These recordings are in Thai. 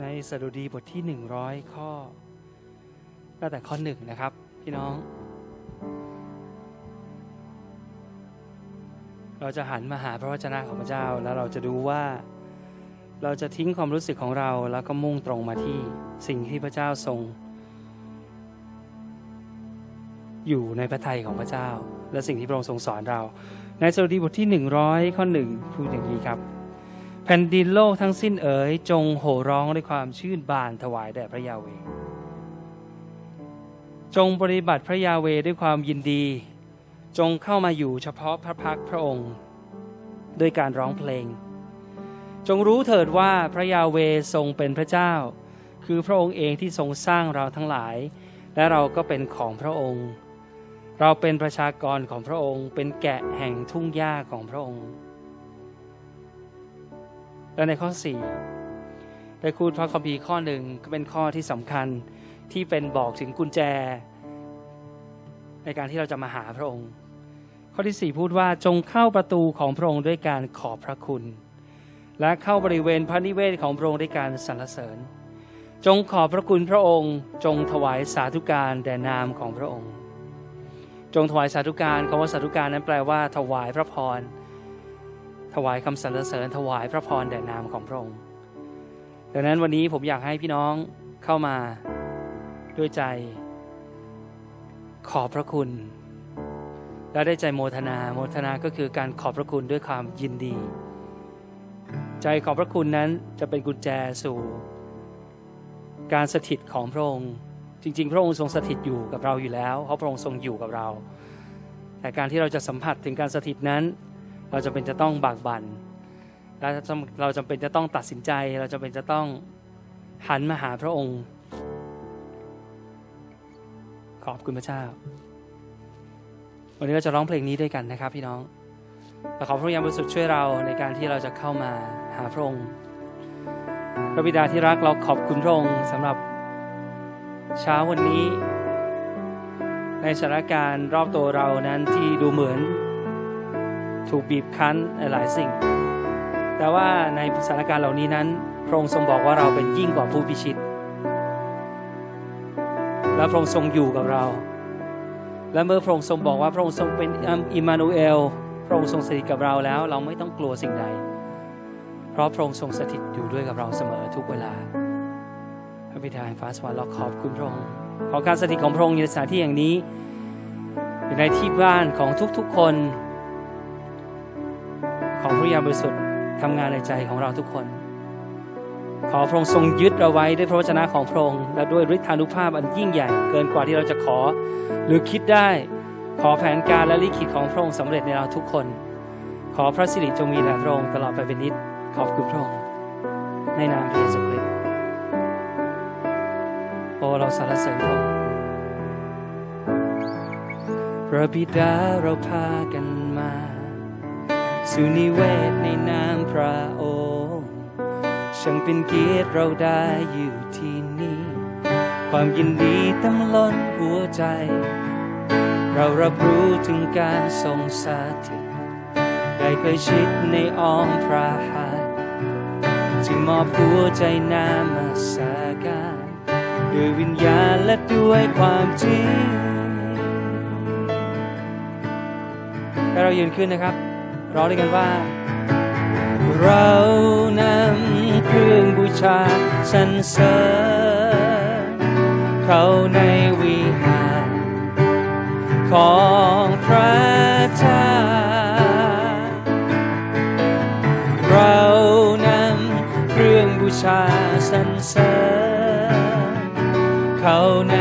ในสดุดีบทที่ 100 ข้อตั้งแต่ข้อหนึ่งนะครับ พี่น้อง เราจะหันมาหาพระวจนะของพระเจ้าแล้วเราจะดูว่า เราจะทิ้งความรู้สึกของเราแล้วก็มุ่งตรงมาที่สิ่งที่พระเจ้าทรง อยู่ในพระทัยของพระเจ้า และสิ่งที่พระองค์ทรงสอนเรา ในสดุดีบทที่ 100 ข้อหนึ่งพูดอย่างนี้ครับ แผ่นดินโลกทั้งสิ้นเอ๋ยจงโห่ร้องด้วยความชื่นบานถวายแด่พระยาเว จงปฏิบัติพระยาเวด้วยความยินดี จงเข้ามาอยู่เฉพาะพระพักพระองค์ด้วยการร้องเพลง จงรู้เถิดว่าพระยาเวทรงเป็นพระเจ้า คือพระองค์เองที่ทรงสร้างเราทั้งหลาย และเราก็เป็นของพระองค์ เราเป็นประชากรของพระองค์ เป็นแกะแห่งทุ่งหญ้าของพระองค์ และในข้อ 4 ได้คูดพระคัมภีร์ข้อหนึ่งก็เป็นข้อที่สำคัญที่เป็นบอกถึงกุญแจ ในการที่เราจะมาหาพระองค์ ข้อที่ 4 พูดว่าจงเข้าประตูของพระองค์ด้วยการขอบพระคุณ และเข้าบริเวณพระนิเวศของพระองค์ด้วยการสรรเสริญ จงขอบพระคุณพระองค์ จงถวายสาธุการแด่นามของพระองค์ จงถวายสาธุการคำว่าสาธุการนั้นแปลว่า ถวายพระพร ถวายคำสรรเสริญถวายพระพรแด่นามของพระองค์ ดังนั้นวันนี้ผมอยากให้พี่น้องเข้ามาด้วยใจ ขอบพระคุณ และได้ใจโมทนา โมทนาก็คือการขอบพระคุณด้วยความยินดี ใจขอบพระคุณนั้นจะเป็นกุญแจสู่การสถิตของพระองค์ จริง ๆ พระองค์ทรงสถิตอยู่กับเราอยู่แล้ว เพราะพระองค์ทรงอยู่กับเรา แต่การที่เราจะสัมผัสถึงการสถิตนั้น เราจะเป็นจะต้องบากบัน่นเราจำเป็นจะต้องตัดสินใจ เราจำเป็นจะต้องหันมาหาพระองค์ ขอบคุณพระเจ้า วันนี้เราจะร้องเพลงนี้ด้วยกันนะครับ พี่น้องและขอพระยามบริสุทธิ์ช่วยเราในการที่เราจะเข้ามาหาพระองค์พระบิดาที่รักเราขอบคุณพระองค์สำหรับเช้าวันนี้ ในสถานการณ์รอบตัวเรานั้นที่ดูเหมือน ถูกบีบคั้นหลายสิ่ง แต่ว่าในสถานการณ์เหล่านี้นั้น พระองค์ทรงบอกว่าเราเป็นยิ่งกว่าผู้พิชิต และพระองค์ทรงอยู่กับเรา และเมื่อพระองค์ทรงบอกว่าพระองค์ทรงเป็นอิมมานูเอล พระองค์ทรงสถิตกับเราแล้ว เราไม่ต้องกลัวสิ่งใด เพราะพระองค์ทรงสถิตอยู่ด้วยกับเราเสมอทุกเวลา พระบิดาแห่งฟ้าสวรรค์เราขอบคุณพระองค์ ขอการสถิตของพระองค์ในสถานที่อย่างนี้อยู่ในที่บ้านของทุกๆคน ระยาบริสุทธิ์ทำงานในใจของเราทุกคน ขอพระองค์ทรงยึดเราไว้ด้วยพระวจนะของพระองค์และด้วยฤทธานุภาพอันยิ่งใหญ่ เกินกว่าที่เราจะขอ หรือคิดได้ ขอแผนการและลิขิตของพระองค์สำเร็จในเราทุกคน ขอพระสิริจงมีแด่พระองค์ตลอดไปเป็นนิจขอบคุณพระองค์ในนามพระเยซูคริสต์โอ้เราสรรเสริญพระองค์พระบิดาเราพากัน สู่นิเวศในนามพระองค์ช่างเป็นเกียรติเราได้อยู่ที่นี่ ความยินดีเต็มล้นหัวใจ เรารับรู้ถึงการทรงสถิตได้ใกล้ชิดในอ้อมพระหัตถ์จึงมอบหัวใจนามาสาการด้วยวิญญาณและด้วยความจริงให้เรายืนขึ้นนะครับ ร้องด้วยกันว่า เรานำเครื่องบูชาสรรเสริญเข้าในวิหารของพระเจ้าเรานำเครื่องบูชาสรรเสริญเข้าใน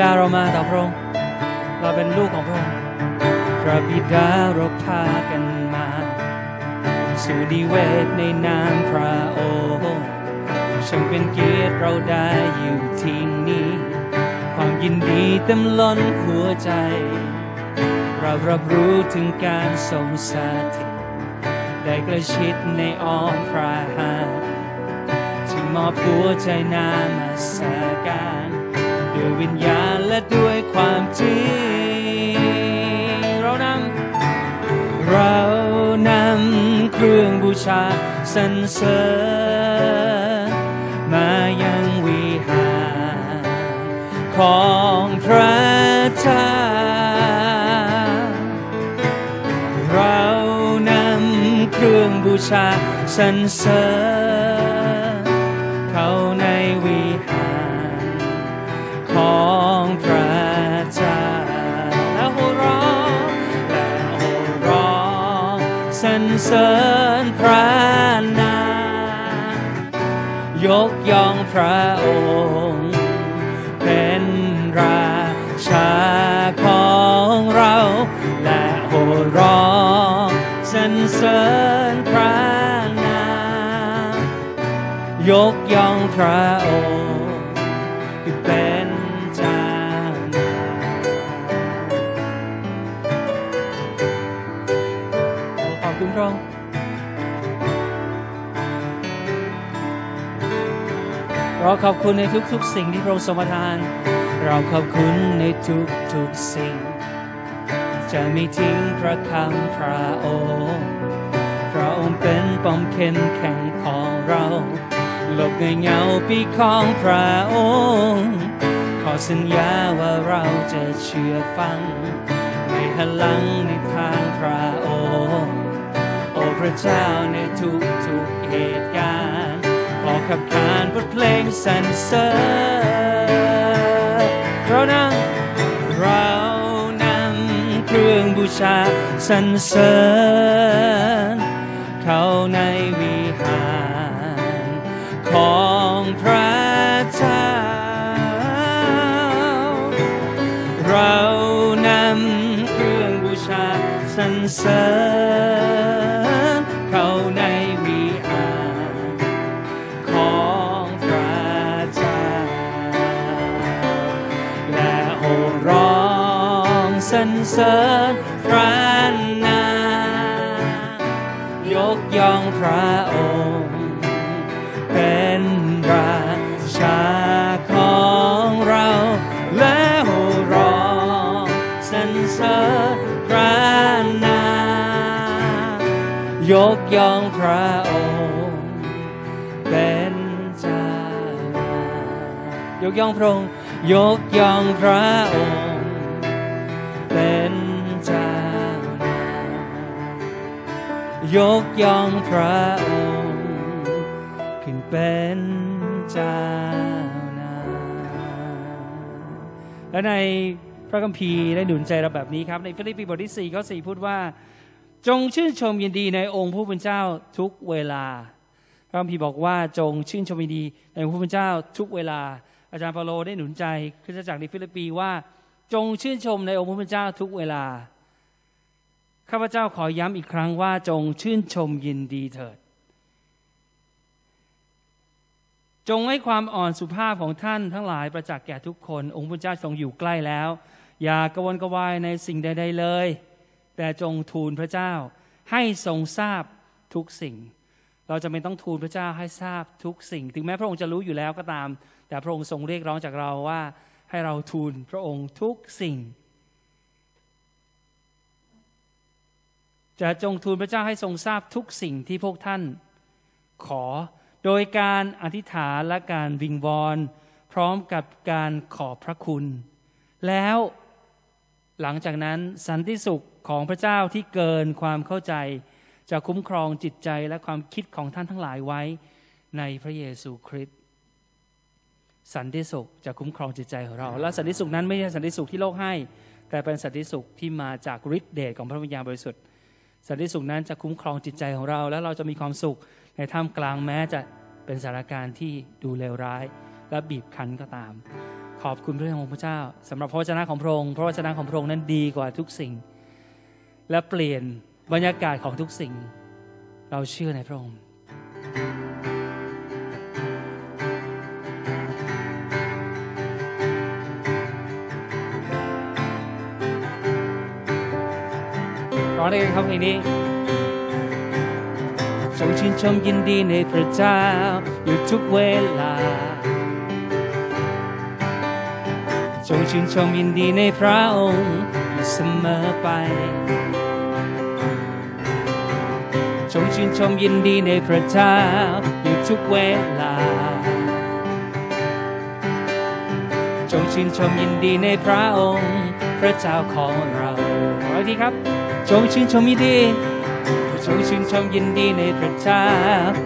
ดาเรามาต่อพระองค์เราเป็นลูกของพระองค์พระบิดาเราพากันมา สู่ดีเวทในนามพระองค์ช่างเป็นเกียรติเราได้อยู่ที่นี่ความยินดีเต็มล้นหัวใจ เรารับรู้ถึงการทรงสถิตได้ใกล้ชิดในอ้อมพระหัตถ์ที่มอบหัวใจนามาสการ ด้วยวิญญาณและด้วยความจริง เรานำเรานำเครื่องบูชาสรรเสริญมายังวิหารของพระเจ้าเรานำเครื่องบูชาสรรเสริญ สริญพระนามยกย่องพระองค์ เป็นราชาของเรา และโห่ร้องสรรเสริญพระนามยกย่องพระองค์ เราขอบคุณในทุกๆ สิ่งที่พระองค์ทรงประทาน เราขอบคุณในทุกๆ สิ่ง จะไม่ทิ้งพระคำพระองค์พระองค์เป็นป้อมเข้มแข็งของเราหลบในเงาปีของพระองค์ ขอสัญญาว่าเราจะเชื่อฟังไม่หันหลังในทางพระองค์ โอ้พระเจ้าในทุกๆเหตุการณ์ ขอขับขานบทเพลงสรรเสริญเรานั่งเรานำเครื่องบูชาสรรเสริญเข้าในวิหารของพระเจ้าเรานำเครื่องบูชาสรรเสริญ เสริญพระนามยกย่องพระองค์ เป็นราชาของเราและโห่ร้องสรรเสริญพระนามยกย่องพระองค์ เป็นเจ้ายกย่องพระองค์ยกย่องพระองค์ ยกย่องพระองค์ขึ้นเป็นเจ้านายและในพระคัมภีร์ได้หนุนใจเราแบบนี้ครับ ในฟิลิปปีบทที่4ข้อ4พูดว่า จงชื่นชมยินดีในองค์ผู้เป็นเจ้าทุกเวลา พระคัมภีร์บอกว่าจงชื่นชมยินดีในองค์ผู้เป็นเจ้าทุกเวลา อาจารย์เปาโลได้หนุนใจคริสตจักรในฟิลิปปีว่า จงชื่นชมในองค์ผู้เป็นเจ้าทุกเวลา ข้าพเจ้าขอย้ำอีกครั้งว่าจงชื่นชมยินดีเถิด จงให้ความอ่อนสุภาพของท่านทั้งหลายประจักษ์แก่ทุกคน องค์พระเจ้าทรงอยู่ใกล้แล้ว อย่ากระวนกระวายในสิ่งใด ๆ เลย แต่จงทูลพระเจ้าให้ทรงทราบทุกสิ่ง เราจะไม่ต้องทูลพระเจ้าให้ทราบทุกสิ่ง ถึงแม้พระองค์จะรู้อยู่แล้วก็ตาม แต่พระองค์ทรงเรียกร้องจากเราว่าให้เราทูลพระองค์ทุกสิ่ง จะจงทูลพระเจ้าให้ทรงทราบทุกสิ่งที่พวกท่าน ขอโดยการอธิษฐานและการวิงวอนพร้อมกับการขอบพระคุณ แล้วหลังจากนั้นสันติสุขของพระเจ้าที่เกินความเข้าใจ จะคุ้มครองจิตใจและความคิดของท่านทั้งหลายไว้ในพระเยซูคริสต์สันติสุขจะคุ้มครองจิตใจของเรา และสันติสุขนั้นไม่ใช่สันติสุขที่โลกให้ แต่เป็นสันติสุขที่มาจากฤทธิเดชของพระวิญญาณบริสุทธิ์ สันติสุขนั้นจะคุ้มครองจิตใจของเรา และเราจะมีความสุขในท่ามกลางแม้จะเป็นสถานการณ์ที่ดูเลวร้าย และบีบคั้นก็ตาม ขอบคุณพระองค์พระเจ้าสำหรับพระวจนะของพระองค์พระวจนะของพระองค์นั้นดีกว่าทุกสิ่ง และเปลี่ยนบรรยากาศของทุกสิ่ง เราเชื่อในพระองค์ ร้องได้กันครับเพลงนี้จงชื่นชมยินดีในพระเจ้าอยู่ทุกเวลา จงชื่นชมยินดีในพระองค์อยู่เสมอไป จงชื่นชมยินดีในพระเจ้าอยู่ทุกเวลา จงชื่นชมยินดีในพระองค์ พระเจ้าของเรา ขออีกทีครับ จงชื่นชมยินดี จงชื่นชมยินดีในพระเจ้า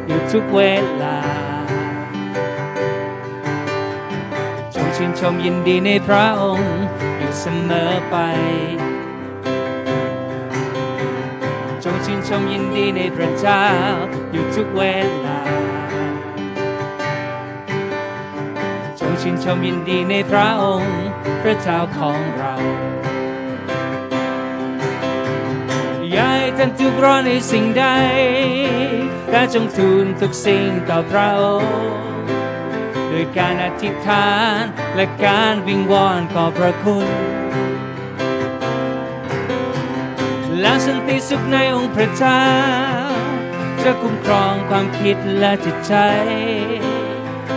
อยู่ทุกเวลา จงชื่นชมยินดีในพระองค์อยู่เสมอไป จงชื่นชมยินดีในพระเจ้าอยู่ทุกเวลา จงชื่นชมยินดีในพระองค์ พระเจ้าของเรา อย่าให้ท่านทุกร้อนในสิ่งใดแต่จงทูลทุกสิ่งต่อพระองค์ด้วยการอธิษฐานและการวิงวอนขอพระคุณและสันติสุขในองค์พระเจ้าจะคุ้มครองความคิดและจิตใจ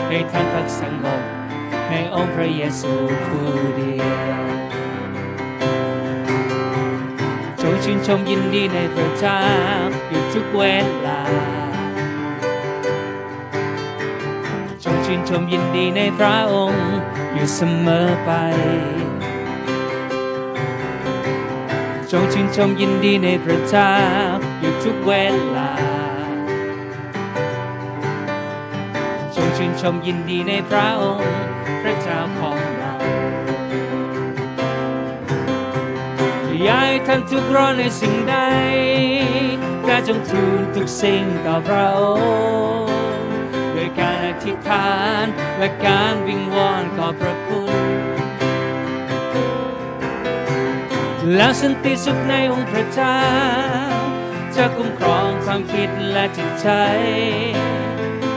ให้ท่านพักสงบในองค์พระเยซูผู้เดียว ชื่นชมยินดีในพระเจ้าอยู่ทุกเวลา จงชื่นชมยินดีในพระองค์อยู่เสมอไป จงชื่นชมยินดีในพระเจ้าอยู่ทุกเวลา จงชื่นชมยินดีในพระองค์ พระเจ้าของ อยาให้ท่านทุกร้อนในสิ่งใดแต่จงทูลทุกสิ่งต่อพระองค์ด้วยการอธิษฐานและการวิงวอนขอพระคุณแล้วสันติสุขในองค์พระเจ้าจะคุ้มครองความคิดและจิตใจ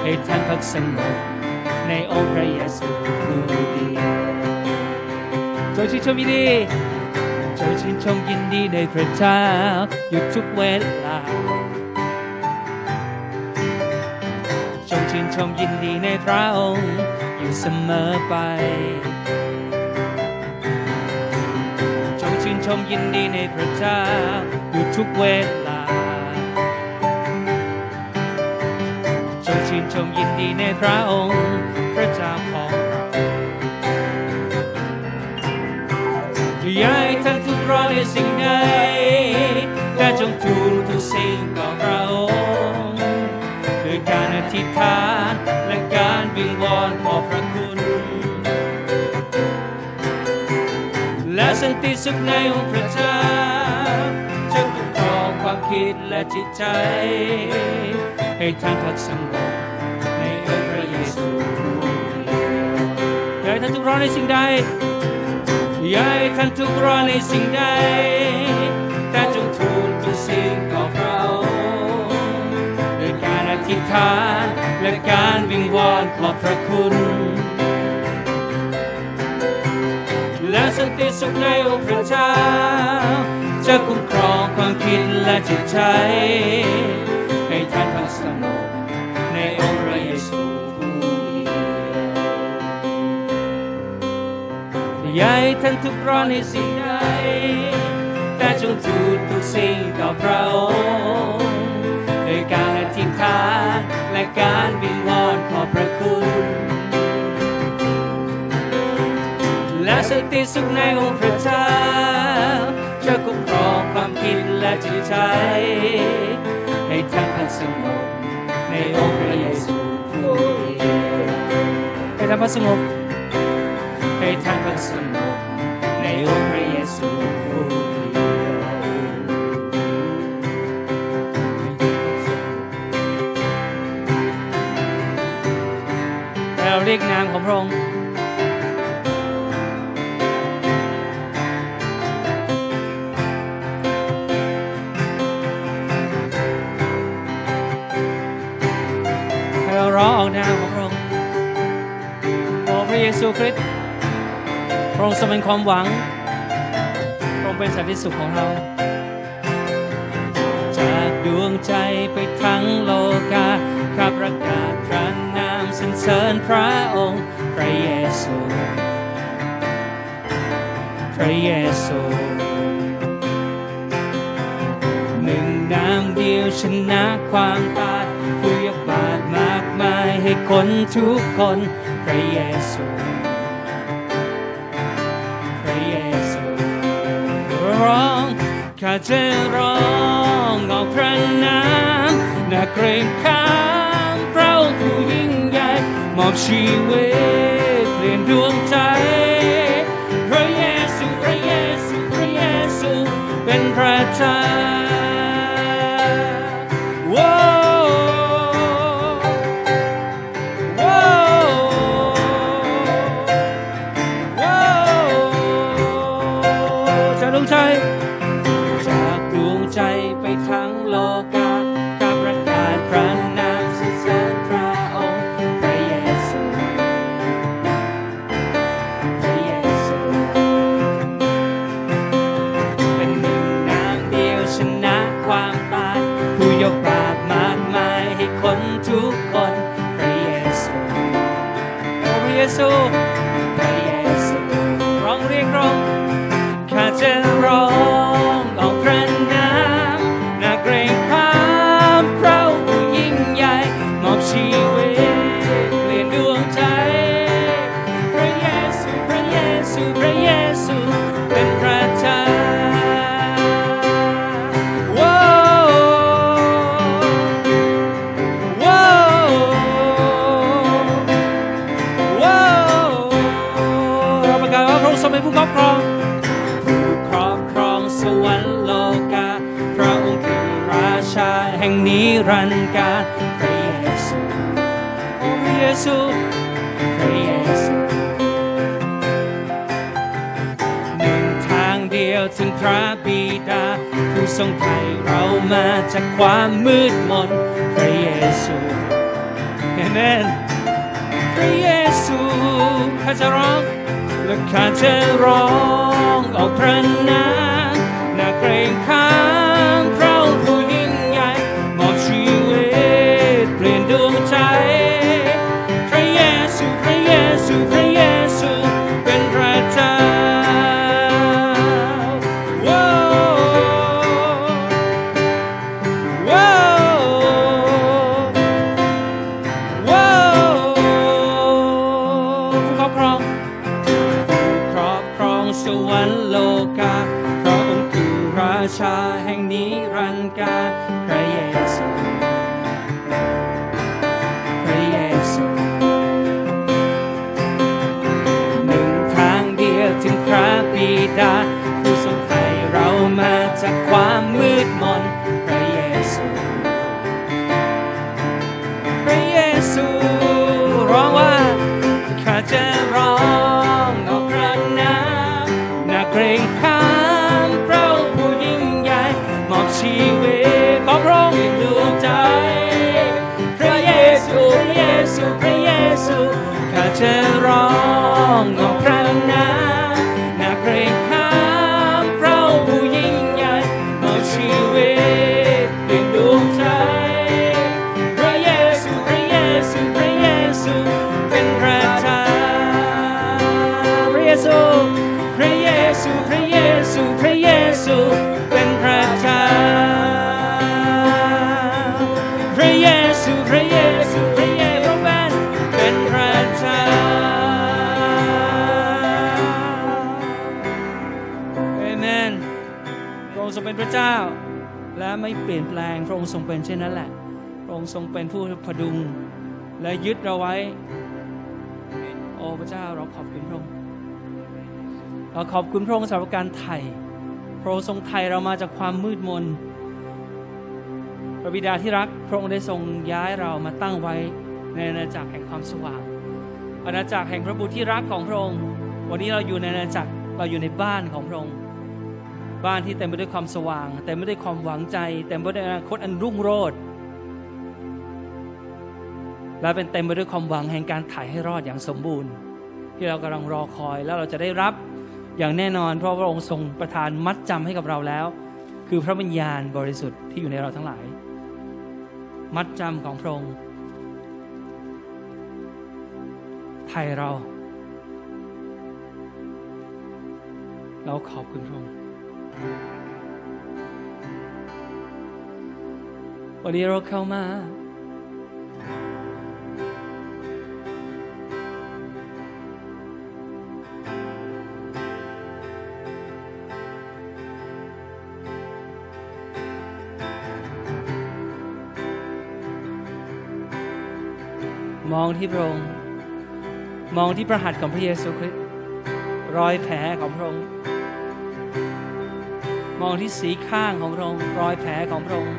ให้ท่านพักสงบในองค์พระเยซูผู้เดียวจงชื่นชมยินดี จงชื่นชมยินดีในพระเจ้าอยู่ทุกเวลาจงชื่นชมยินดีในพระองค์อยู่เสมอไปจงชื่นชมยินดีในพระเจ้าอยู่ทุกเวลาจงชื่นชมยินดีในพระองค์พระเจ้าของเราอย่าให้ท่านทุกข์ ร้อนในสิ่งใดแต่จงทูลทุกสิ่งต่อพระองค์ด้วยการอธิษฐานและการวิงวอนขอพระคุณ และสันติสุขในองค์พระเจ้าจะคุ้มครองความคิดและจิตใจ ให้ท่านพักสงบในองค์พระเยซูอยากให้ท่านทุกร้อนในสิ่งใด ย่าให้ท่านทุกร้อนในสิ่งใดแต่จงทูลทุกสิ่งต่อพระองค์ด้วยการอธิษฐานและการวิงวอนขอบพระคุณ และสันติสุขในองค์พระเจ้า จะคุ้มครองความคิดและจิตใจ ให้ท่านพักสงบในองค์ อย่าให้ท่านทุกร้อนในสิ่งใดแต่จงทูลทุกสิ่งต่อพระองค์ด้วยการอธิษฐานและการวิงวอนขอพระคุณและสันติสุขในองค์พระเจ้าจะคุ้มครองความคิดและจิตใจให้ท่านพักสงบในองค์พระเยซูผู้เดียวให้ท่านพักสงบให้ท่านพักสงบ เราเรียกนามของพระองค์เราร้องออกนามของพระองค์โอ้พระเยซูคริสต์ ระองค์ทรงเป็นความหวัง พระองค์เป็นสันติสุขของเรา จากดวงใจไปทั้งโลกาข้าประกาศพระนามสรรเสริญพระองค์พระเยซู พระเยซูหนึ่งนามเดียวชนะความตายผู้ยกบาทมากมายให้คนทุกคนพระเยซู ข้าจะร้องออกพระนามนาเกรงขามพระองค์ผู้ยิ่งใหญ่มอบชีวิตเปลี่ยนดวงใจ ทรงไถ่เรามาจากความมืดมนพระเยซูเอเมนพระเยซูข้าจะร้องและข้าจะร้องออกพระนามนาเกรงขา ข้า องค์ทรงเป็นพระเจ้า และไม่เปลี่ยนแปลงพระองค์ทรงเป็นเช่นนั้นแหละ พระองค์ทรงเป็นผู้พดุง และยึดเราไว้ โอ้พระเจ้าเราขอบคุณพระองค์เราขอบคุณพระองค์สำหรับการไถ่พระองค์ทรงไถ่เรามาจากความมืดมนพระบิดาที่รักพระองค์ได้ทรงย้ายเรามาตั้งไว้ในอาณาจักรแห่งความสว่างอาณาจักรแห่งพระบุตรที่รักของพระองค์ วันนี้เราอยู่ในอาณาจักรเราอยู่ในบ้านของพระองค์ บ้านที่เต็มไปด้วยความสว่างเต็มไปด้วยความหวังใจเต็มไปด้วยอนาคตอันรุ่งโรจน์และเป็นเต็มไปด้วยความหวังแห่งการถ่ายให้รอดอย่างสมบูรณ์ ที่เรากำลังรอคอยแล้วเราจะได้รับอย่างแน่นอน เพราะพระองค์ทรงประทานมัดจำให้กับเราแล้ว คือพระวิญญาณบริสุทธิ์ที่อยู่ในเราทั้งหลาย มัดจำของพระองค์ไทยเรา เราขอบคุณพระองค์ วันนี้เราเข้ามามองที่พระองค์ มองที่ประหัตของพระเยซูคริสต์รอยแผลของพระองค์ มองที่สีข้างของพระองค์รอยแผลของพระองค์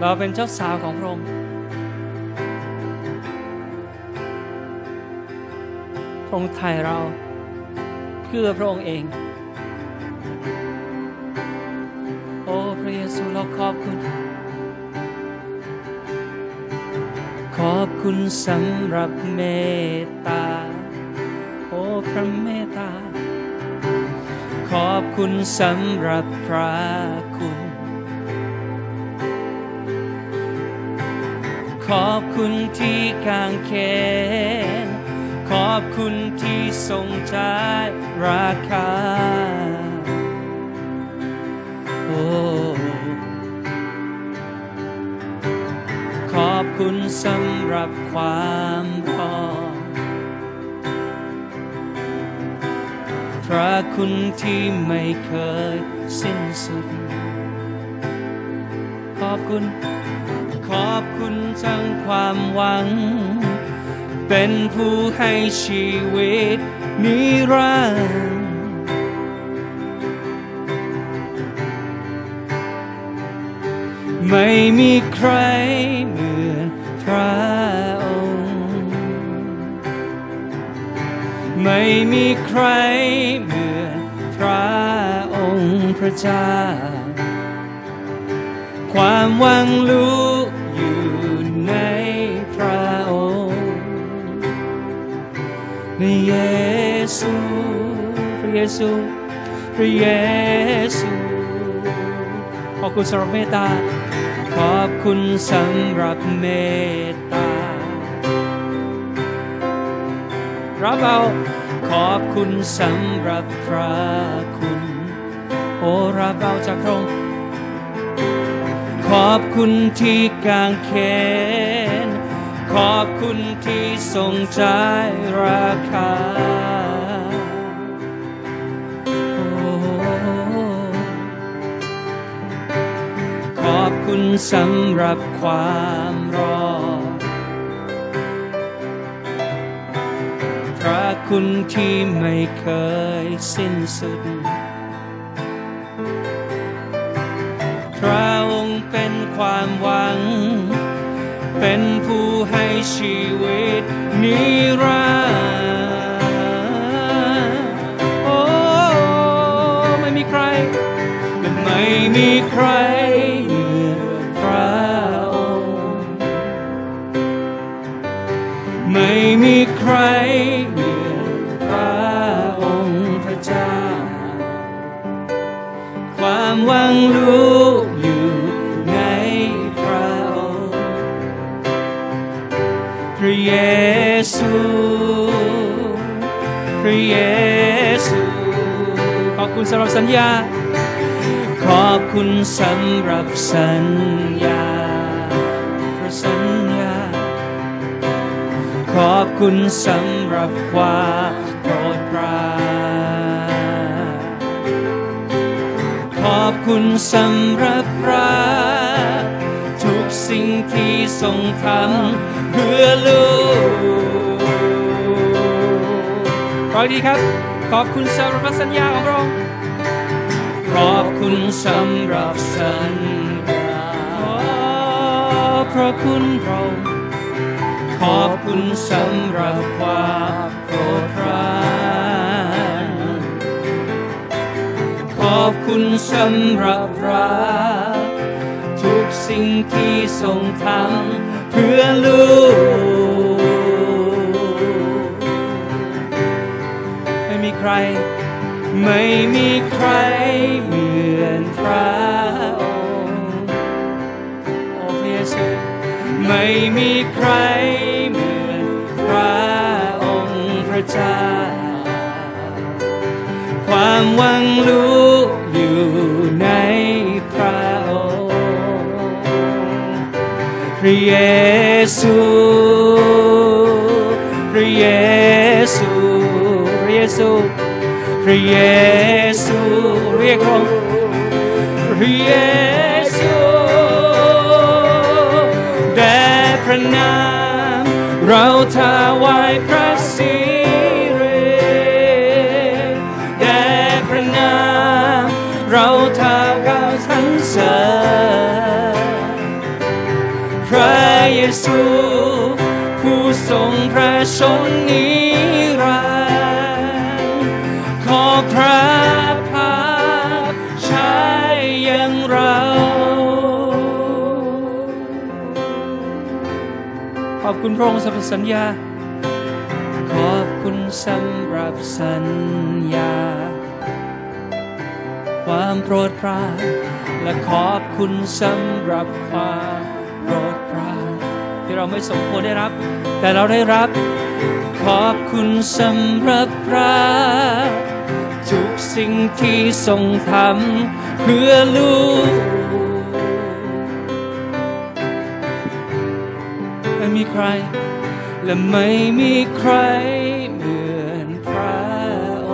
เราเป็นเจ้าสาวของพระองค์พระองค์ไทยเราเพื่อพระองค์เอง โอ้พระเยซูเราขอบคุณขอบคุณสำหรับเมตตา โอ้พระเมตตา ขอบคุณสำหรับพระคุณ ขอบคุณที่กางเขนขอบคุณที่ทรงจ่ายราคา โอ้ขอบคุณสำหรับความ ระคุณที่ไม่เคยสิ้นสุด ขอบคุณ ขอบคุณทั้งความหวัง เป็นผู้ให้ชีวิตนิรันดร์ไม่มีใคร ไม่มีใครเหมือนพระองค์พระเจ้า ความหวังรู้อยู่ในพระองค์พระเยซู พระเยซู พระเยซูขอบคุณสำหรับเมตตา ขอบคุณสำหรับเมตตา รับเอา ขอบคุณสำหรับพระคุณ โอรับเอาจากพระองค์ขอบคุณที่กางเขน ขอบคุณที่ทรงใจราคาโอ้ขอบคุณสำหรับความรอ พระคุณที่ไม่เคยสิ้นสุด พระองค์เป็นความหวัง เป็นผู้ให้ชีวิตนิรันดร์โอ้ไม่มีใคร ไม่มีใครเหมือนพระองค์ไม่มีใคร คุณสำหรับสัญญา ขอบคุณสำหรับสัญญาพระสัญญา ขอบคุณสำหรับความโปรดปรานขอบคุณสำหรับรักทุกสิ่งที่ทรงทำเพื่อลูกขออีกทีครับขอบคุณสำหรับสัญญาของพระองค์ คุณสำหรับสัญญาขพระคุณเราขอบคุณสำหรับความโปรดปรานขอบคุณสำหรับรัทุกสิ่งที่ทรงทำเพื่อลูกไม่มีใคร ไม่มีใครเหมือนพระองค์โอ้พระเยซูไม่มีใครเหมือนพระองค์พระเจ้า ความหวังรู้อยู่ในพระองค์พระเยซู พระเยซูเรียกร้องพระเพระองค์สำหรับสัญญา ขอบคุณสำหรับสัญญา ความโปรดปรานและขอบคุณสำหรับความโปรดปรานที่เราไม่สมควรได้รับ แต่เราได้รับ ขอบคุณสำหรับพระทุกสิ่งที่ทรงทำเพื่อลูก มีใคร และไม่มีใครเหมือนพระอ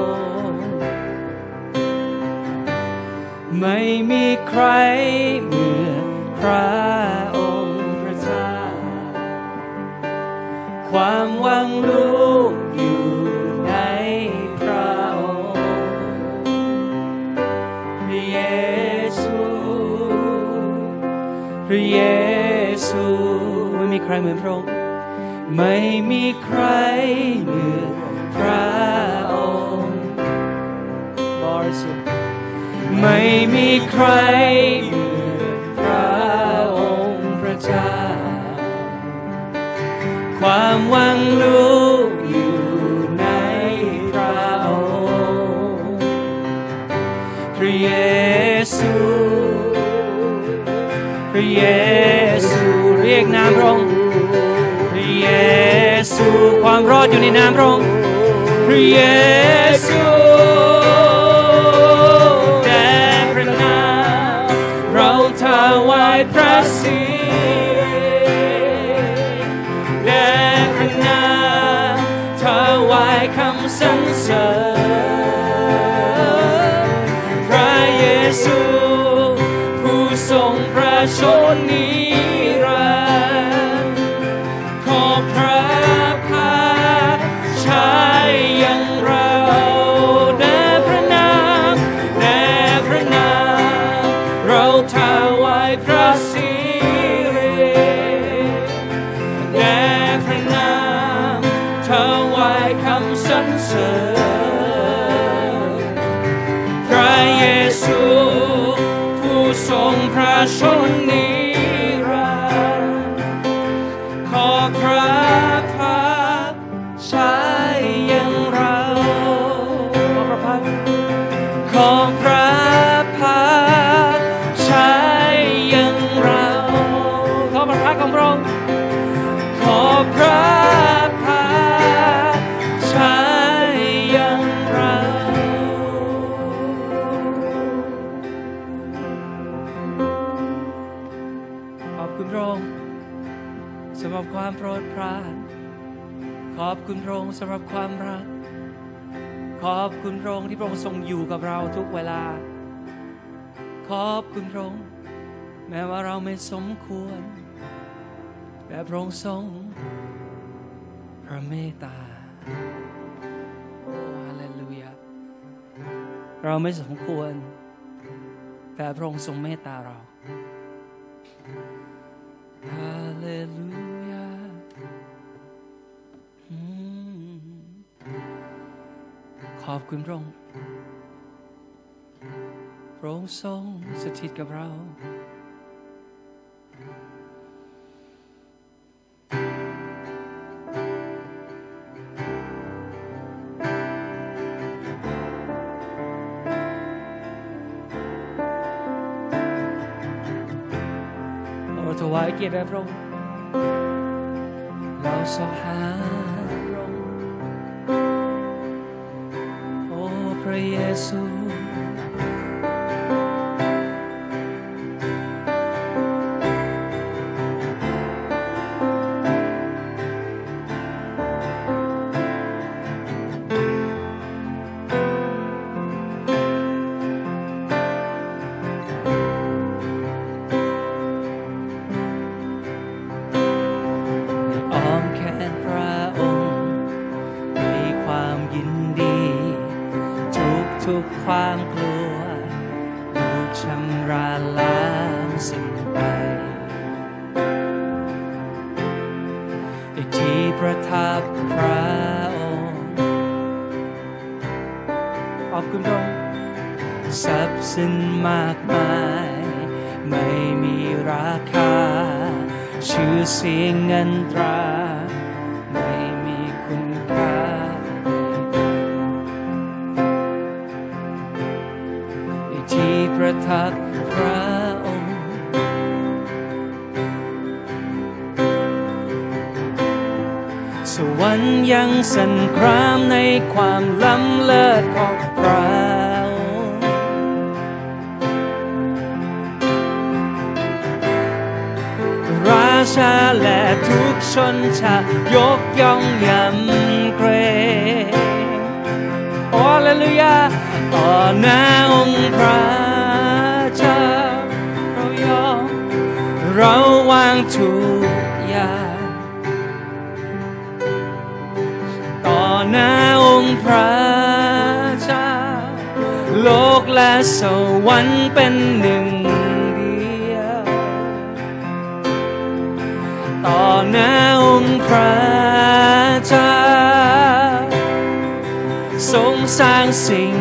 งค์ ไม่มีใครเหมือนพระองค์พระเจ้าความวังลูก ครเหมือนพระองค์ ไม่มีใครเหมือนพระองค์บริสุทธิ์ไม่มีใครเหมือนพระองค์พระเจ้า ความหวังลู ซูความรอดอยู่ในนามพระองค์พระเยซูแด่พระนามเราถวายพระสิแด่พระนามถวายคำสรรเสริญพระเยซู ผู้ทรงพระชนนิรัน พร คุณพระองค์ที่พระองค์ทรงอยู่กับเราทุกเวลา ขอบคุณพระองค์แม้ว่าเราไม่สมควร แต่พระองค์ทรงพระเมตตาโอ้ฮาเลลูยาเราไม่สมควร แต่พระองค์ทรงเมตตาเราฮาเลลูยา ขอบคุณพระองค์พระองค์ทรงสถิตกับเราเราถวายเกียรติแด่พระองค์เราสหา ร ชนชาติยกย่องยำเกรงโอเลลูยาต่อหน้าองค์พระเจ้าเรายอมเราวางทุกอย่างต่อหน้าองค์พระเจ้า โลกและสวรรค์เป็นหนึ่ง ต่อหน้าองค์พระเจ้าทรงสร้างสิ่ง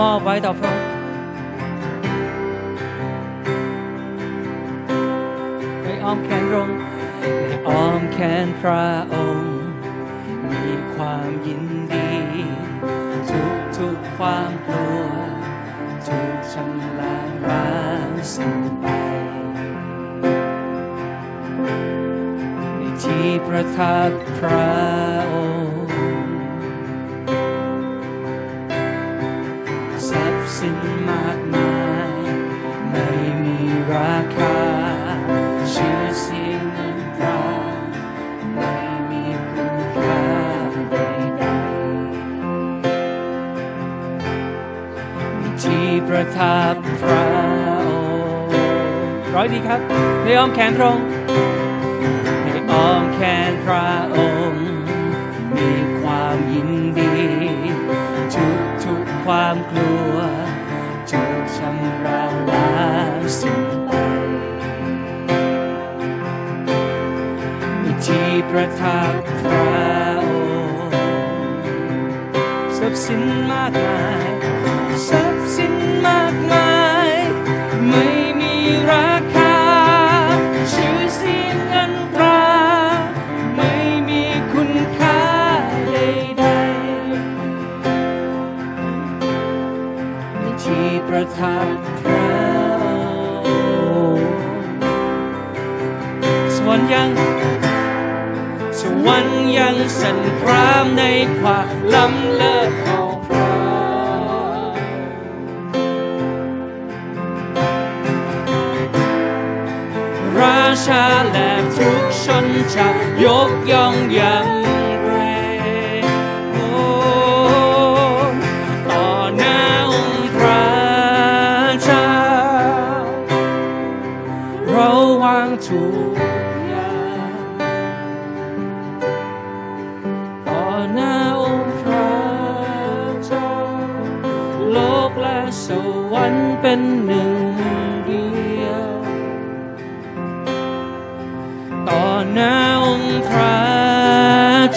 มอบไว้ต่อพระองค์ในอ้อมแขนรงในอ้อมแขนพระองค์ มีความยินดี ทุกทุกความกลัวถูกชำระล้างสิ้นไปในที่ประทับพระ ประทับพระองค์ร้อยดีครับ ในอ้อมแขนพระองค์ในอ้อมแขนพระองค์ มีความยินดี ทุกทุกความกลัวถูกชำระล้างสิ้นไปในที่ประทับพระองค์ทรัพย์สินมากมาย ประทับพระสวรรค์ยัง สวรรค์ยังสันครามในความล้ำเลิศของพระราชาและทุกชนชาติยกย่องยำเกรง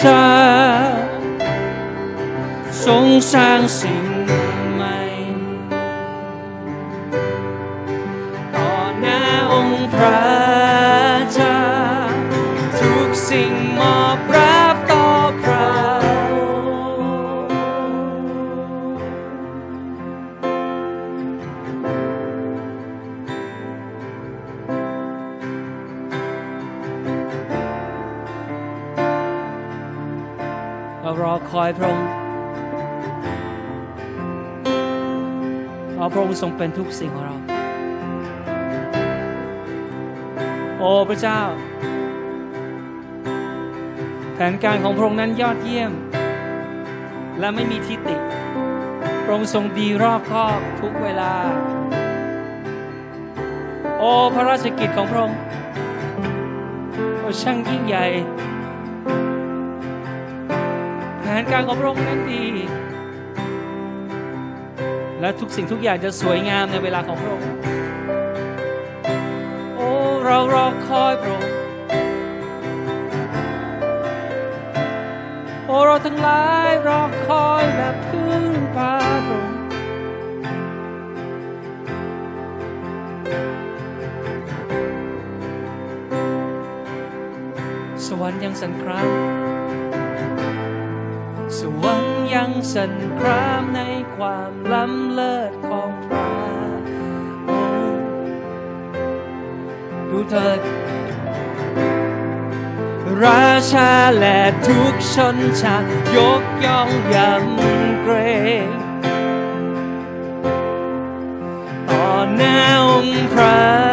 เจ้าท อยพระองค์เพระพระองค์ทรงเป็นทุกสิ่งของเรา โอ้พระเจ้า แผนการของพระองค์นั้นยอดเยี่ยม และไม่มีทิฏฐิพระองค์ทรงดีรอบคอบทุกเวลา โอ้พระราชกิจของพระองค์โอ้ช่างยิ่งใหญ่ นการของพระองค์นั้นดี และทุกสิ่งทุกอย่างจะสวยงามในเวลาของพระองค์ โอ้ เรารอคอยพระองค์ โอ้ เราทั้งหลายรอคอยแบบพึ่งพาพระองค์สวรรค์ยังสั่นคราม วรรค์ยังสันครามในความล้ำเลิศของพระองค์ดูเถิดราชาและทุกชนชาติยกย่องยำเกรงต่อหน้าองค์พระ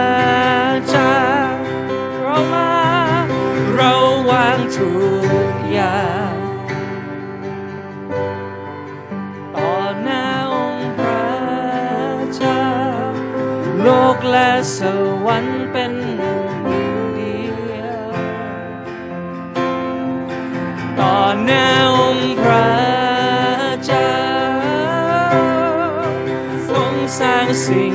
สวรรค์เป็นหนึ่งเดียว ต่อแนวองค์พระเจ้าทรงสร้างสิ่ง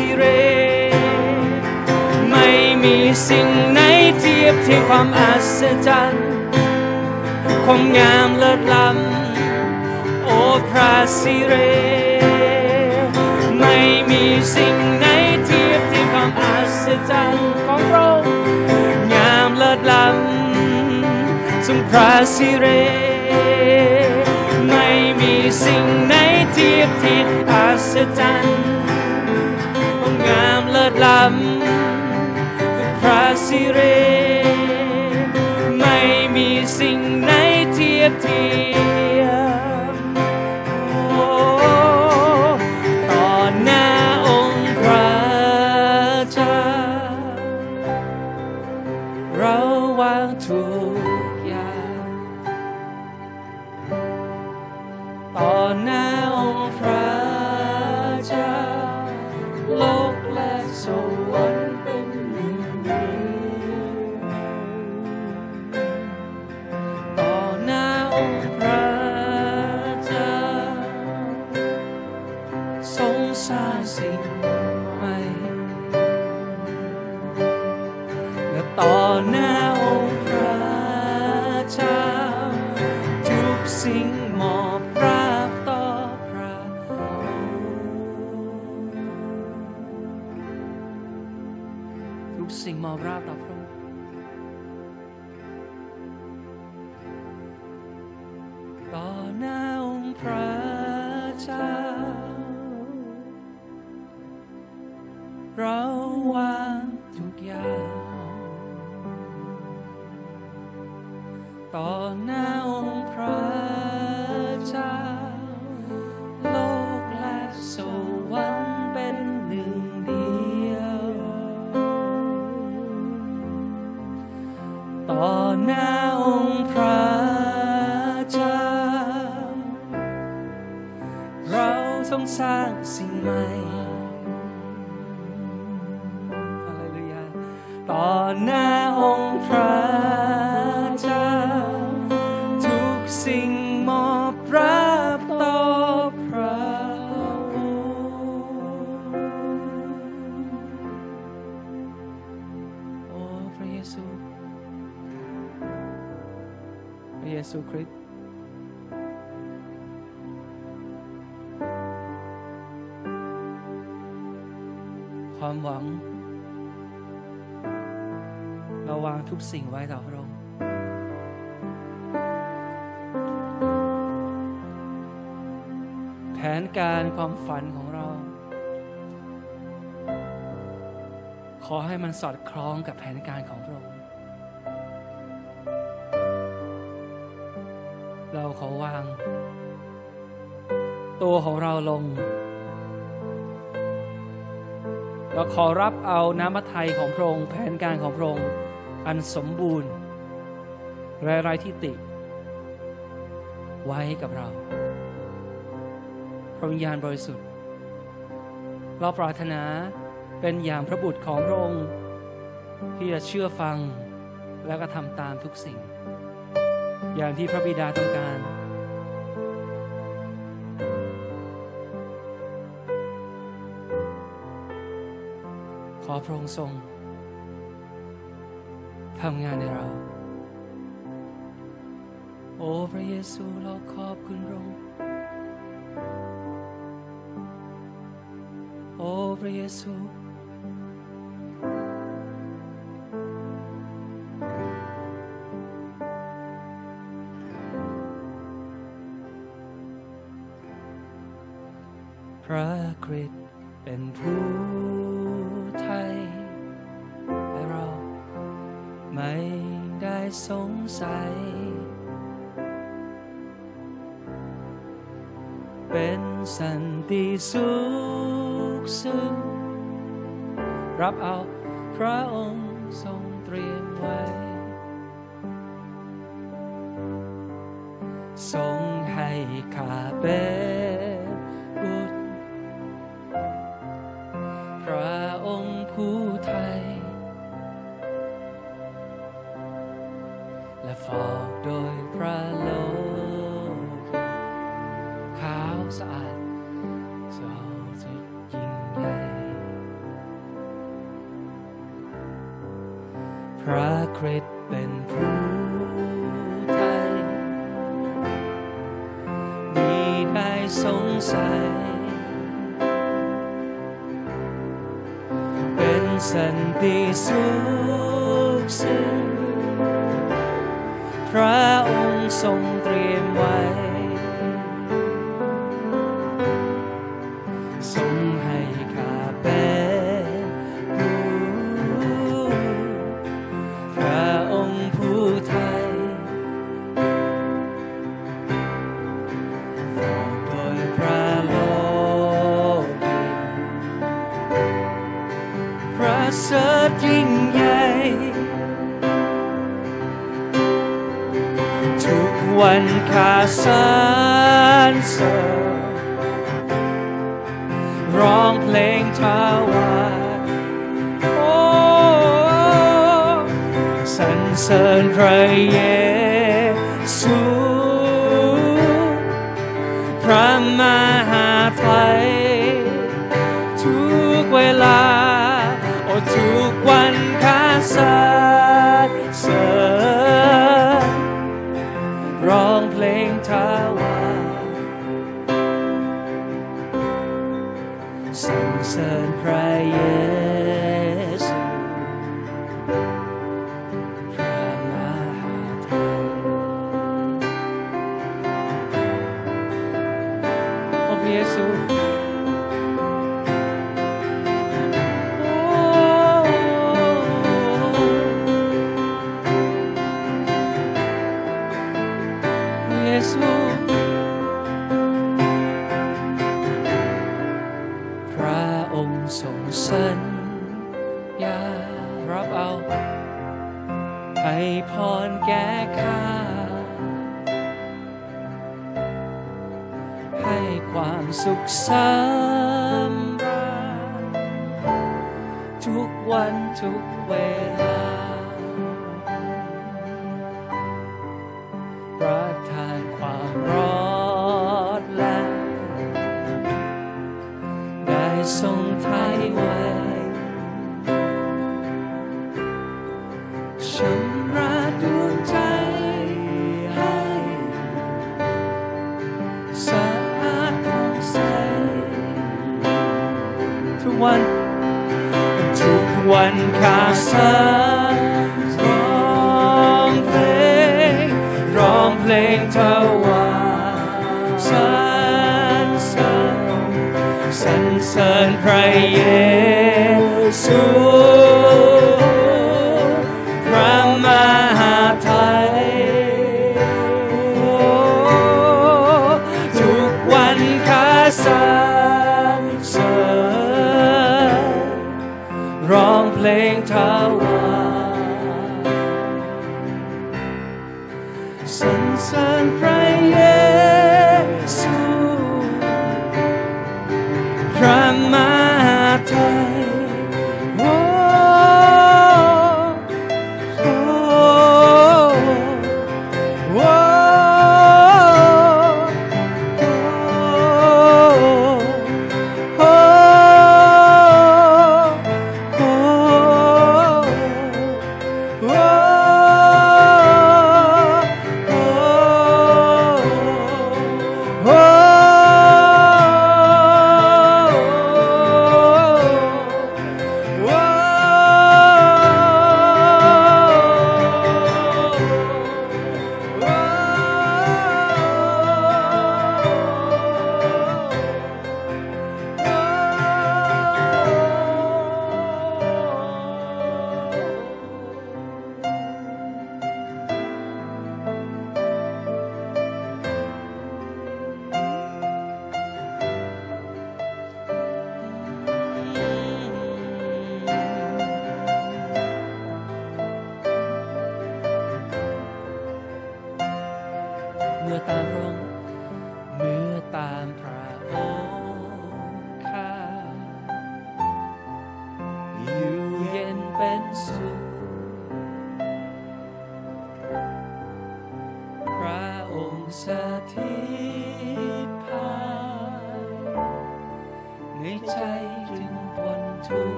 สิเร ไม่มีสิ่งไหนเทียบเทียมความอัศจรรย์ความงามเลิศล้ำโอ้พระสิเร ไม่มีสิ่งไหนเทียบเทียมความอัศจรรย์ของพระองค์งามเลิศล้ำทรงพระสิเร ไม่มีสิ่งไหนเทียบเทียมอัศจรรย์ งามเลิศล้ำพระสิเร ไม่มีสิ่งไหนเทียบเทียมโอ้ต่อหน้าองค์พระเจ้าเราวางทุก เยซูคริสต์ความหวัง เราวางทุกสิ่งไว้ต่อพระองค์แผนการความฝันของเรา ขอให้มันสอดคล้องกับแผนการของพระองค์ ขอวาง ตัวของเราลง เราขอรับเอาน้ำพระทัยของพระองค์แผนการของพระองค์อันสมบูรณ์และไร้ที่ติ ไว้กับเรา พระวิญญาณบริสุทธิ์ เราปรารถนาเป็นอย่างพระบุตรของพระองค์ ที่จะเชื่อฟังและก็ทำตามทุกสิ่ง อย่างที่พระบิดาต้องการ พระองค์ทรงทำงานในเรา โอ้พระเยซูเราขอบคุณพระองค์โอ้พระเยซู ใส เป็นสันติสุขซึ่งรับเอาพระองค์ทรงเตรียมไว้ ทรงให้ข้าเป็น สันติสุขซึ่งพระองค์ทรงเตรียมไว้ ระมหาไทยทุกเวลา โอ้ทุกวันค้าสา songs long play long play to one sun sun sun sun pray yeah soon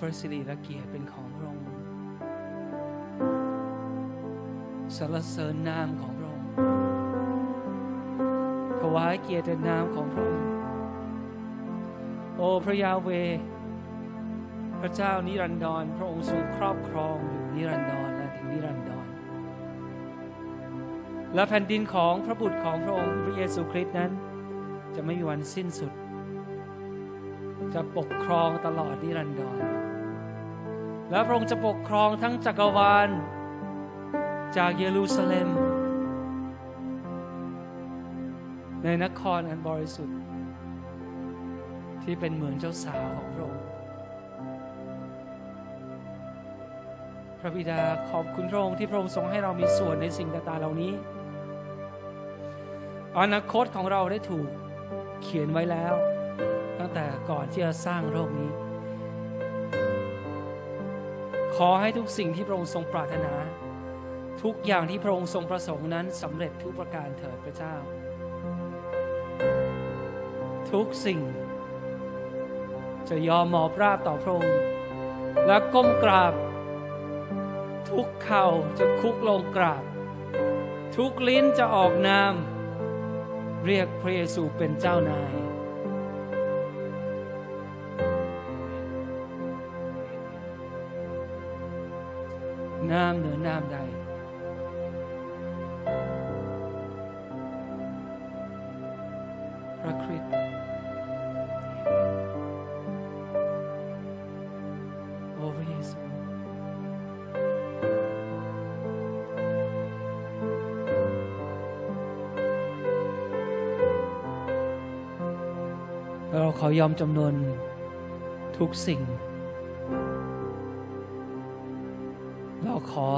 พระสิริและเกียรติเป็นของพระองค์สรรเสริญนามของพระองค์ถวายเกียรติแด่นามของพระองค์โอ้พระยาเวห์พระเจ้านิรันดรพระองค์ทรงครอบครองอยู่นิรันดรและถึงนิรันดรและแผ่นดินของพระบุตรของพระองค์พระเยซูคริสต์นั้น จะไม่มีวันสิ้นสุด จะปกครองตลอดนิรันดร และพระองค์จะปกครองทั้งจักรวาล จากเยรูซาเล็ม ในนครอันบริสุทธิ์ ที่เป็นเหมือนเจ้าสาวของพระองค์พระบิดาขอบคุณพระองค์ที่พระองค์ทรงให้เรามีส่วนในสิ่งต่างๆเหล่านี้ อนาคตของเราได้ถูกเขียนไว้แล้ว ตั้งแต่ก่อนที่จะสร้างโลกนี้ ขอให้ทุกสิ่งที่พระองค์ทรงปรารถนา ทุกอย่างที่พระองค์ทรงประสงค์นั้นสำเร็จทุกประการเถิดพระเจ้า ทุกสิ่ง จะยอมหมอบราบต่อพระองค์ และก้มกราบ ทุกเข่าจะคุกลงกราบ ทุกลิ้นจะออกนาม เรียกพระเยซูเป็นเจ้านาย ขอยอมจำนวนทุกสิ่ง เราขอ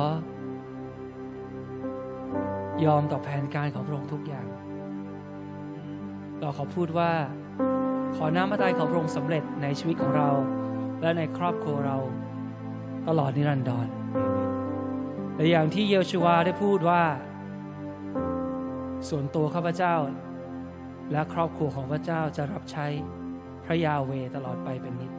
ยอมต่อแผนการของพระองค์ทุกอย่าง เราขอพูดว่า ขอน้ำพระทัยของพระองค์สำเร็จในชีวิตของเรา และในครอบครัวเรา ตลอดนิรันดรและอย่างที่เยชูวาได้พูดว่า ส่วนตัวข้าพเจ้า และครอบครัวของพระเจ้าจะรับใช้ พระยาเวตลอดไปเป็นนิจ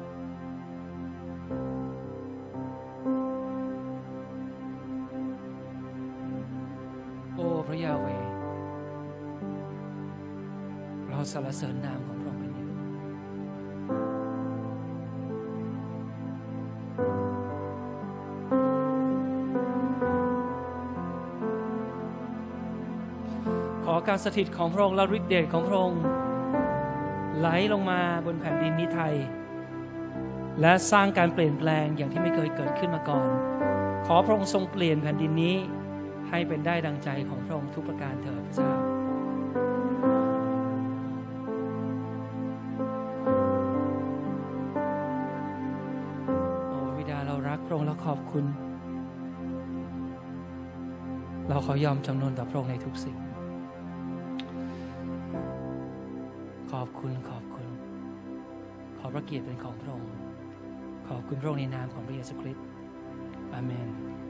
โอ้พระยาเว เราสรรเสริญนามของพระองค์เป็นนิจขอการสถิตของพระองค์และฤทธิเดชของพระองค์ ไหลลงมาบนแผ่นดินนี้ไทย และสร้างการเปลี่ยนแปลงอย่างที่ไม่เคยเกิดขึ้นมาก่อน ขอพระองค์ทรงเปลี่ยนแผ่นดินนี้ให้เป็นได้ดังใจของพระองค์ทุกประการเถิดพระเจ้าโอวิดาเรารักพระองค์และขอบคุณ เราขอยอมจำนนต่อพระองค์ในทุกสิ่ง ระเกียรติเป็นของพระองค์ ขอบคุณพระองค์ในนามของพระเยซูคริสต์อาเมน